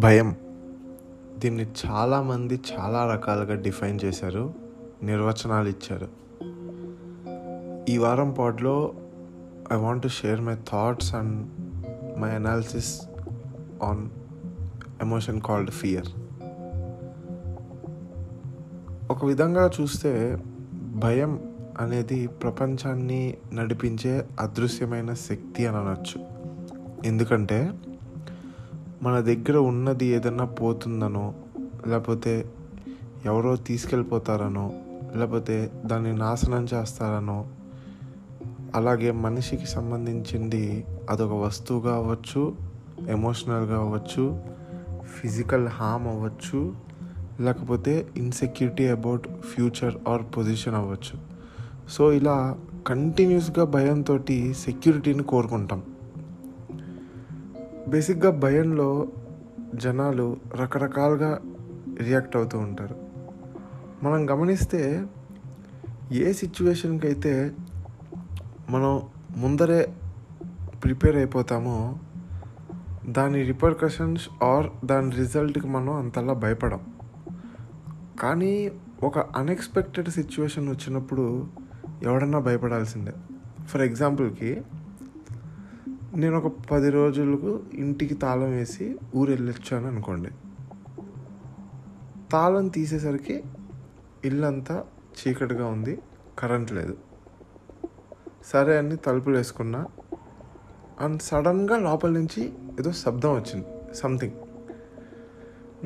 భయం. దీన్ని చాలామంది చాలా రకాలుగా డిఫైన్ చేశారు నిర్వచనాలు ఇచ్చారు. ఈ వారం పాడ్లో I want to share my thoughts and my analysis on emotion called fear ఒక విధంగా చూస్తే భయం అనేది ప్రపంచాన్ని నడిపించే అదృశ్యమైన శక్తి అని అనొచ్చు. ఎందుకంటే మన దగ్గర ఉన్నది ఏదన్నా పోతుందనో లేకపోతే ఎవరో తీసుకెళ్ళిపోతారనో లేకపోతే దాన్ని నాశనం చేస్తారనో అలాగే మనిషికి సంబంధించింది అదొక వస్తువుగా అవ్వచ్చు ఎమోషనల్గా అవ్వచ్చు ఫిజికల్ హామ్ అవ్వచ్చు లేకపోతే insecurity about future or position అవ్వచ్చు. సో ఇలా కంటిన్యూస్గా భయంతో సెక్యూరిటీని కోరుకుంటాం. బేసిక్గా భయంలో జనాలు రకరకాలుగా రియాక్ట్ అవుతూ ఉంటారు. మనం గమనిస్తే ఏ సిచ్యువేషన్కి అయితే మనం ముందరే ప్రిపేర్ అయిపోతామో దాని రిపర్కషన్స్ ఆర్ దాని రిజల్ట్కి మనం అంతలా భయపడం. కానీ ఒక అన్ఎక్స్పెక్టెడ్ సిచ్యువేషన్ వచ్చినప్పుడు ఎవడన్నా భయపడాల్సిందే. ఫర్ ఎగ్జాంపుల్కి నేను ఒక పది రోజులకు ఇంటికి తాళం వేసి ఊరు వెళ్ళొచ్చాను అనుకోండి. తాళం తీసేసరికి ఇల్లంతా చీకటిగా ఉంది కరెంట్ లేదు. సరే అని తలుపులు వేసుకున్నా అండ్ సడన్గా లోపల నుంచి ఏదో శబ్దం వచ్చింది సంథింగ్.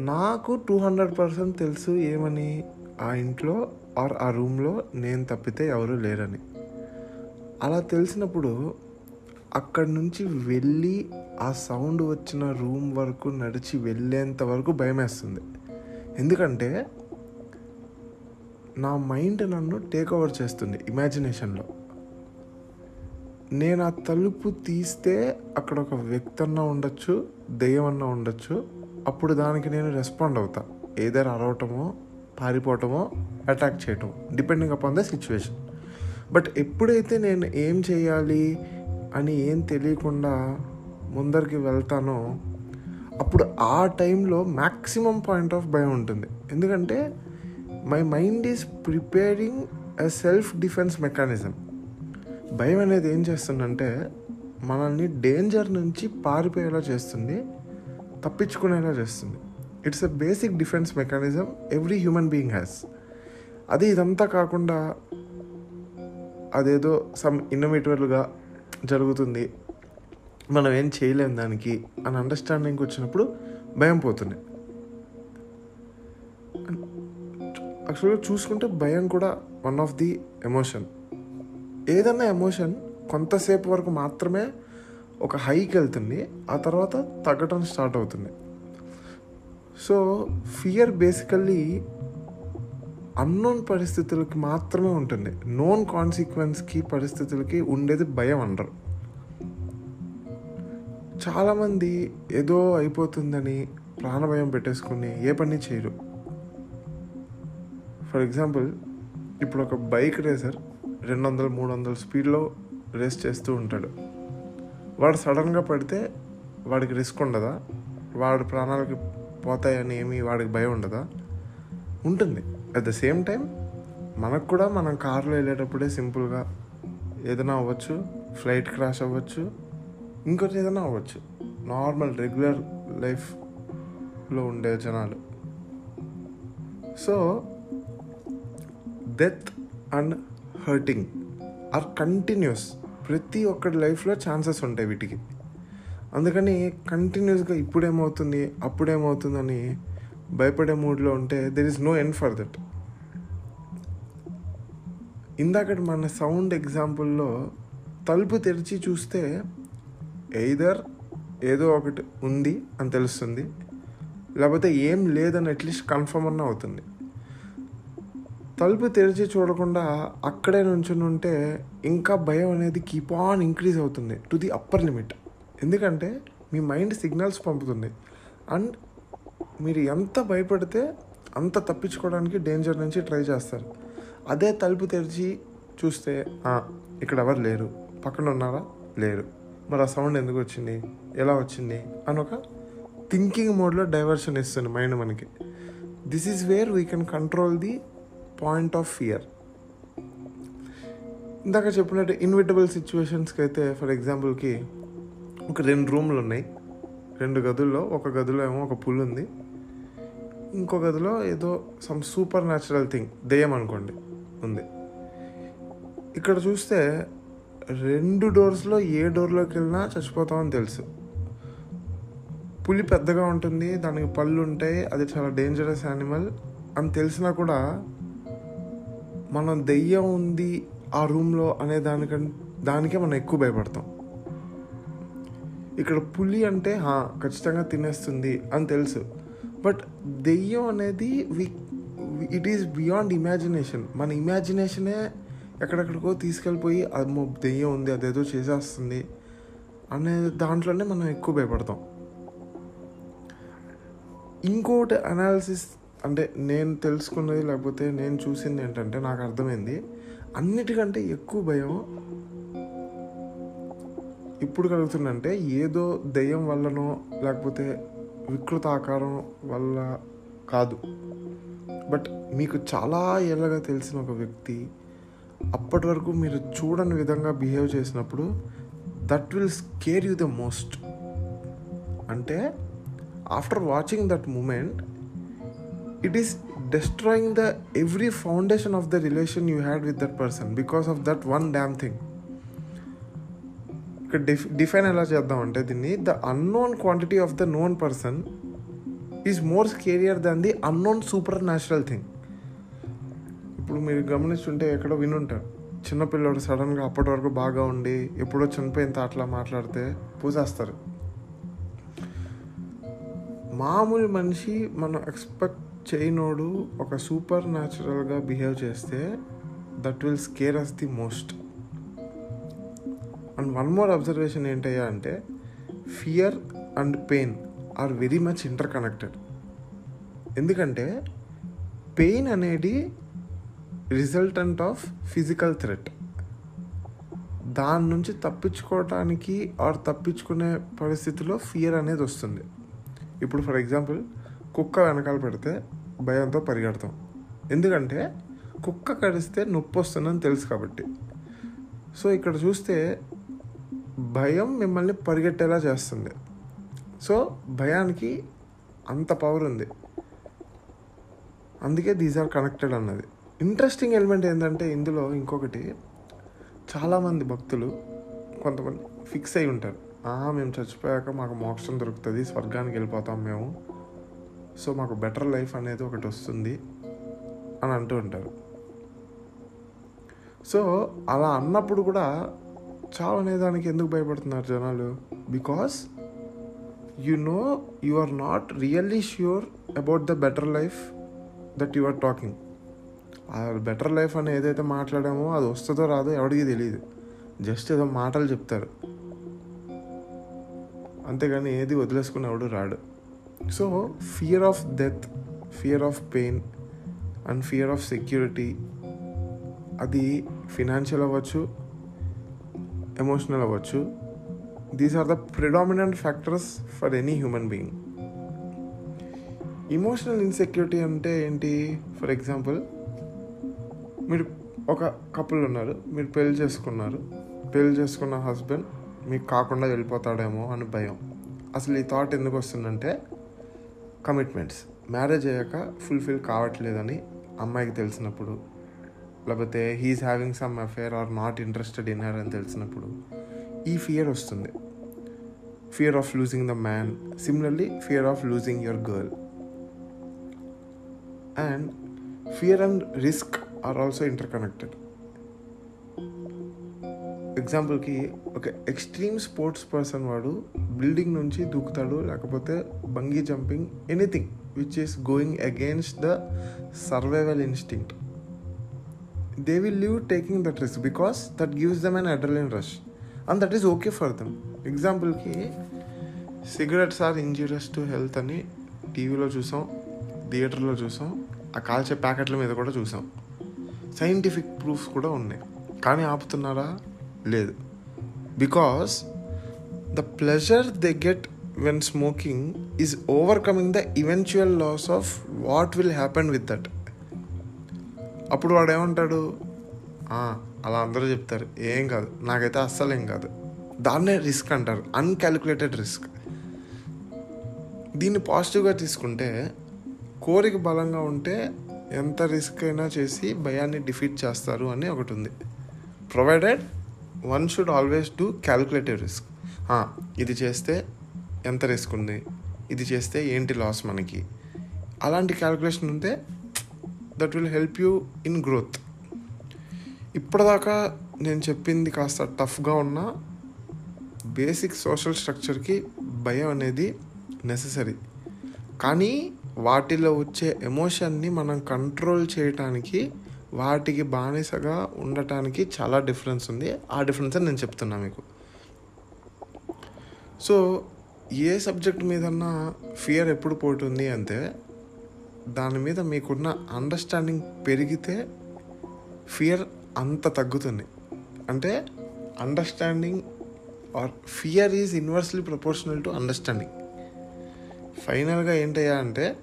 నాకు టూ హండ్రెడ్ పర్సెంట్ తెలుసు ఏమని ఆ ఇంట్లో ఆర్ ఆ రూమ్లో నేను తప్పితే ఎవరు లేరని. అలా తెలిసినప్పుడు అక్కడి నుంచి వెళ్ళి ఆ సౌండ్ వచ్చిన రూమ్ వరకు నడిచి వెళ్ళేంత వరకు భయం వేస్తుంది ఎందుకంటే నా మైండ్ నన్ను టేక్ ఓవర్ చేస్తుంది ఇమాజినేషన్లో నేను ఆ తలుపు తీస్తే అక్కడ ఒక వ్యక్తి అన్నా ఉండొచ్చు దెయ్యం అన్నా ఉండొచ్చు. అప్పుడు దానికి నేను రెస్పాండ్ అవుతా. ఏదైనా అరవటమో పారిపోవటమో అటాక్ చేయటం depending upon the situation but ఎప్పుడైతే నేను ఏం చేయాలి అని ఏం తెలియకుండా ముందరికి వెళ్తానో అప్పుడు ఆ టైంలో మ్యాక్సిమం పాయింట్ ఆఫ్ భయం ఉంటుంది. ఎందుకంటే my mind is preparing a self defence mechanism. భయం అనేది ఏం చేస్తుందంటే మనల్ని డేంజర్ నుంచి పారిపోయేలా చేస్తుంది తప్పించుకునేలా చేస్తుంది. It's a basic defence mechanism every human being has. అది ఇదంతా కాకుండా అదేదో సమ్ ఇన్నోవేటివ్గా జరుగుతుంది. మనం ఏం చేయలేం దానికి అని అండర్స్టాండింగ్ వచ్చినప్పుడు భయం పోతుంది. యాక్చువల్గా చూసుకుంటే భయం కూడా వన్ ఆఫ్ ది ఎమోషన్ ఏదన్నా ఎమోషన్ కొంతసేపు వరకు మాత్రమే ఒక హైకి వెళ్తుంది ఆ తర్వాత తగ్గటం స్టార్ట్ అవుతుంది. సో ఫియర్ బేసికల్లీ అన్నోన్ పరిస్థితులకి మాత్రమే ఉంటుంది. నోన్ కాన్సిక్వెన్స్కి పరిస్థితులకి ఉండేది భయం అనరు చాలామంది ఏదో అయిపోతుందని ప్రాణభయం పెట్టేసుకుని ఏ పని చేయరు. ఫర్ ఎగ్జాంపుల్ ఇప్పుడు ఒక బైక్ రేసర్ రెండు వందలు మూడు వందల స్పీడ్లో రేస్ చేస్తూ ఉంటాడు. వాడు సడన్గా పడితే వాడికి రిస్క్ ఉండదా? వాడి ప్రాణాలకి పోతాయని ఏమి వాడికి భయం ఉండదా? ఉంటుంది. అట్ ద సేమ్ టైం మనకు కూడా మనం కార్లో వెళ్ళేటప్పుడే సింపుల్గా ఏదైనా అవ్వచ్చు ఫ్లైట్ క్రాష్ అవ్వచ్చు ఇంకోటి ఏదైనా అవ్వచ్చు. నార్మల్ రెగ్యులర్ లైఫ్లో ఉండే జనాలు. So death and hurting or continuous ప్రతి ఒక్కటి లైఫ్లో ఛాన్సెస్ ఉంటాయి వీటికి. అందుకని కంటిన్యూస్గా ఇప్పుడేమవుతుంది అప్పుడేమవుతుందని భయపడే మూడ్లో ఉంటే there is no end for that ఇందాక మన సౌండ్ ఎగ్జాంపుల్లో తలుపు తెరిచి చూస్తే ఎయిదర్ ఏదో ఒకటి ఉంది అని తెలుస్తుంది. లేకపోతే ఏం లేదని అట్లీస్ట్ కన్ఫర్మ్ అన్న అవుతుంది. తలుపు తెరిచి చూడకుండా అక్కడే నుంచుని ఉంటే ఇంకా భయం అనేది కీప్ ఆన్ ఇంక్రీజ్ అవుతుంది టు ది అప్పర్ లిమిట్ ఎందుకంటే మీ మైండ్ సిగ్నల్స్ పంపుతుంది. అండ్ మీరు ఎంత భయపడితే అంత తప్పించుకోవడానికి డేంజర్ నుంచి ట్రై చేస్తారు. అదే తలుపు తెరిచి చూస్తే ఇక్కడ ఎవరు లేరు. పక్కన ఉన్నారా లేరు. మరి ఆ సౌండ్ ఎందుకు వచ్చింది? ఎలా వచ్చింది? అని ఒక థింకింగ్ మోడ్లో డైవర్షన్ ఇస్తుంది మైండ్ మనకి. This is where we can control the point of fear ఇందాక చెప్పినట్టు ఇన్విటబుల్ సిచ్యువేషన్స్కి అయితే ఫర్ ఎగ్జాంపుల్కి ఒక రెండు రూమ్లు ఉన్నాయి. రెండు గదుల్లో ఒక గదిలో ఏమో ఒక పుల్ ఉంది. ఇంకో గదిలో ఏదో సమ్ సూపర్ న్యాచురల్ థింగ్ దెయ్యం అనుకోండి. ఉంది ఇక్కడ చూస్తే రెండు డోర్స్లో ఏ డోర్లోకి వెళ్ళినా చచ్చిపోతామని తెలుసు. పులి పెద్దగా ఉంటుంది దానికి పళ్ళు ఉంటాయి అది చాలా డేంజరస్ యానిమల్ అని తెలిసినా కూడా మనం దెయ్యం ఉంది ఆ రూమ్లో అనే దానికం దానికే మనం ఎక్కువ భయపడతాం. ఇక్కడ పులి అంటే ఖచ్చితంగా తినేస్తుంది అని తెలుసు. బట్ దెయ్యం అనేది వి ఇట్ ఈస్ బియాండ్ ఇమాజినేషన్ మన ఇమాజినేషనే ఎక్కడెక్కడికో తీసుకెళ్ళిపోయి అమ్మో దెయ్యం ఉంది అదేదో చేసేస్తుంది అనే దాంట్లోనే మనం ఎక్కువ భయపడతాం. ఇంకోటి అనాలిసిస్ అంటే నేను తెలుసుకున్నది లేకపోతే నేను చూసింది ఏంటంటే నాకు అర్థమైంది అన్నిటికంటే ఎక్కువ భయం ఇప్పుడు కలుగుతుందంటే ఏదో దెయ్యం వల్లనో లేకపోతే వికృత ఆకారం వల్ల కాదు. బట్ మీకు చాలా ఏళ్ళగా తెలిసిన ఒక వ్యక్తి అప్పటి వరకు మీరు చూడని విధంగా బిహేవ్ చేసినప్పుడు that will scare you the most అంటే after watching that moment it is destroying the every foundation of the relation you had with that person because of that one damn thing ఇక్కడ diff define ఎలా చేద్దామంటే దీన్ని the unknown quantity of the known person is more scarier than the unknown supernatural thing ఇప్పుడు మీరు గమనిస్తుంటే ఎక్కడో వినుంటారు. చిన్నపిల్లడు సడన్గా అప్పటి వరకు బాగా ఉండి ఎప్పుడో చనిపోయిన అట్లా మాట్లాడితే పూజేస్తారు మామూలు మనిషి మనం ఎక్స్పెక్ట్ చేయనోడు ఒక సూపర్ న్యాచురల్గా బిహేవ్ చేస్తే that will scare us the most and one more observation ఏంటయ్యా అంటే fear and pain are very much interconnected ఎందుకంటే పెయిన్ అనేది రిజల్టెంట్ ఆఫ్ ఫిజికల్ థ్రెట్. దాని నుంచి తప్పించుకోవటానికి ఆర్ తప్పించుకునే పరిస్థితిలో ఫియర్ అనేది వస్తుంది. ఇప్పుడు ఫర్ ఎగ్జాంపుల్ కుక్క వెనకాల పెడితే భయంతో పరిగెడతాం. ఎందుకంటే కుక్క కడిస్తే నొప్పి వస్తుందని తెలుసు కాబట్టి. సో ఇక్కడ చూస్తే భయం మిమ్మల్ని పరిగెట్టేలా చేస్తుంది. సో భయానికి అంత పవర్ ఉంది. అందుకే దీస్ ఆర్ కనెక్టెడ్ అన్నది. ఇంట్రెస్టింగ్ ఎలిమెంట్ ఏంటంటే ఇందులో ఇంకొకటి చాలామంది భక్తులు కొంతమంది ఫిక్స్ అయి ఉంటారు. మేము చచ్చిపోయాక మాకు మోక్షం దొరుకుతుంది స్వర్గానికి వెళ్ళిపోతాం మేము. సో మాకు బెటర్ లైఫ్ అనేది ఒకటి వస్తుంది అని అంటూ ఉంటారు. సో అలా అన్నప్పుడు కూడా చావు అనేదానికి ఎందుకు భయపడుతున్నారు జనాలు? Because you know you are not really sure about the better life that you are talking ఆ బెటర్ లైఫ్ అని ఏదైతే మాట్లాడామో అది వస్తుందో రాదో ఎవడికి తెలియదు జస్ట్ ఏదో మాటలు చెప్తారు. అంతేగాని ఏది వదిలేసుకుని ఎవడు రాడు. So fear of death fear of pain and fear of security అది ఫినాన్షియల్ అవ్వచ్చు ఎమోషనల్ అవ్వచ్చు these are the predominant factors for any human being emotional insecurity అంటే ఏంటి? ఫర్ ఎగ్జాంపుల్ మీరు ఒక కపుల్ ఉన్నారు మీరు పెళ్ళి చేసుకున్నారు పెళ్ళి చేసుకున్న హస్బెండ్ మీకు కాకుండా వెళ్ళిపోతాడేమో అని భయం. అసలు ఈ థాట్ ఎందుకు వస్తుందంటే కమిట్మెంట్స్ మ్యారేజ్ అయ్యాక ఫుల్ఫిల్ కావట్లేదని అమ్మాయికి తెలిసినప్పుడు లేకపోతే he is having some affair or not interested in her అని తెలిసినప్పుడు ఈ ఫియర్ వస్తుంది. Fear of losing the man similarly fear of losing your girl and fear and risk are also interconnected ఎగ్జాంపుల్కి ఒక ఎక్స్ట్రీమ్ స్పోర్ట్స్ పర్సన్ వాడు building నుంచి దూకుతాడు లేకపోతే bungee jumping anything which is going against the survival instinct they will live taking that risk because that gives them an adrenaline rush and that is okay for them ఎగ్జాంపుల్కి cigarettes are injurious to health అని టీవీలో చూసాం థియేటర్లో చూసాం ఆ కాల్చే ప్యాకెట్ల మీద కూడా చూసాం. సైంటిఫిక్ ప్రూఫ్స్ కూడా ఉన్నాయి. కానీ ఆపుతున్నారా? లేదు. Because the pleasure they get when smoking is overcoming the eventual loss of what will happen with that అప్పుడు వాడు ఏమంటాడు? "ఆ, అలా అందరూ చెప్తారు. ఏం కాదు. నాకైతే అస్సలు ఏం కాదు. దాన్నే రిస్క్ అంటారు. అన్కాలిక్యులేటెడ్ రిస్క్ దీన్ని పాజిటివ్గా తీసుకుంటే కోరిక బలంగా ఉంటే ఎంత రిస్క్ అయినా చేసి భయాన్ని డిఫీట్ చేస్తారు అని ఒకటి ఉంది. Provided one should always do calculative risk ఇది చేస్తే ఎంత రిస్క్ ఉంది? ఇది చేస్తే ఏంటి లాస్ మనకి? అలాంటి క్యాలిక్యులేషన్ ఉంటే that will help you in growth ఇప్పటిదాకా నేను చెప్పింది కాస్త టఫ్గా ఉన్నా బేసిక్ సోషల్ స్ట్రక్చర్కి భయం అనేది నెససరీ కానీ వాటిలో వచ్చే ఎమోషన్ని మనం కంట్రోల్ చేయటానికి వాటికి బానిసగా ఉండటానికి చాలా డిఫరెన్స్ ఉంది. ఆ డిఫరెన్స్ నేను చెప్తున్నా మీకు. సో ఏ సబ్జెక్ట్ మీదన్నా ఫియర్ ఎప్పుడు పోతుంది అంటే దాని మీద మీకున్న అండర్స్టాండింగ్ పెరిగితే ఫియర్ అంత తగ్గుతుంది. అంటే understanding or fear is inversely proportional to understanding ఫైనల్గా ఏంటయ్యా అంటే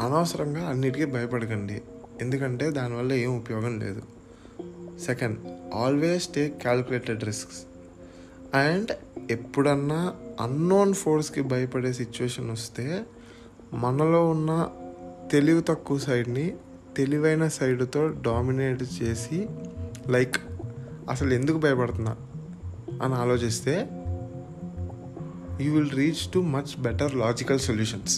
అనవసరంగా అన్నిటికీ భయపడకండి. ఎందుకంటే దానివల్ల ఏం ఉపయోగం లేదు. Second always take calculated risks and ఎప్పుడన్నా అన్నోన్ ఫోర్స్కి భయపడే సిచ్యువేషన్ వస్తే మనలో ఉన్న తెలివి తక్కువ సైడ్ని తెలివైన సైడ్తో డామినేట్ చేసి లైక్ అసలు ఎందుకు భయపడుతున్నా? అని ఆలోచిస్తే you will reach to much better logical solutions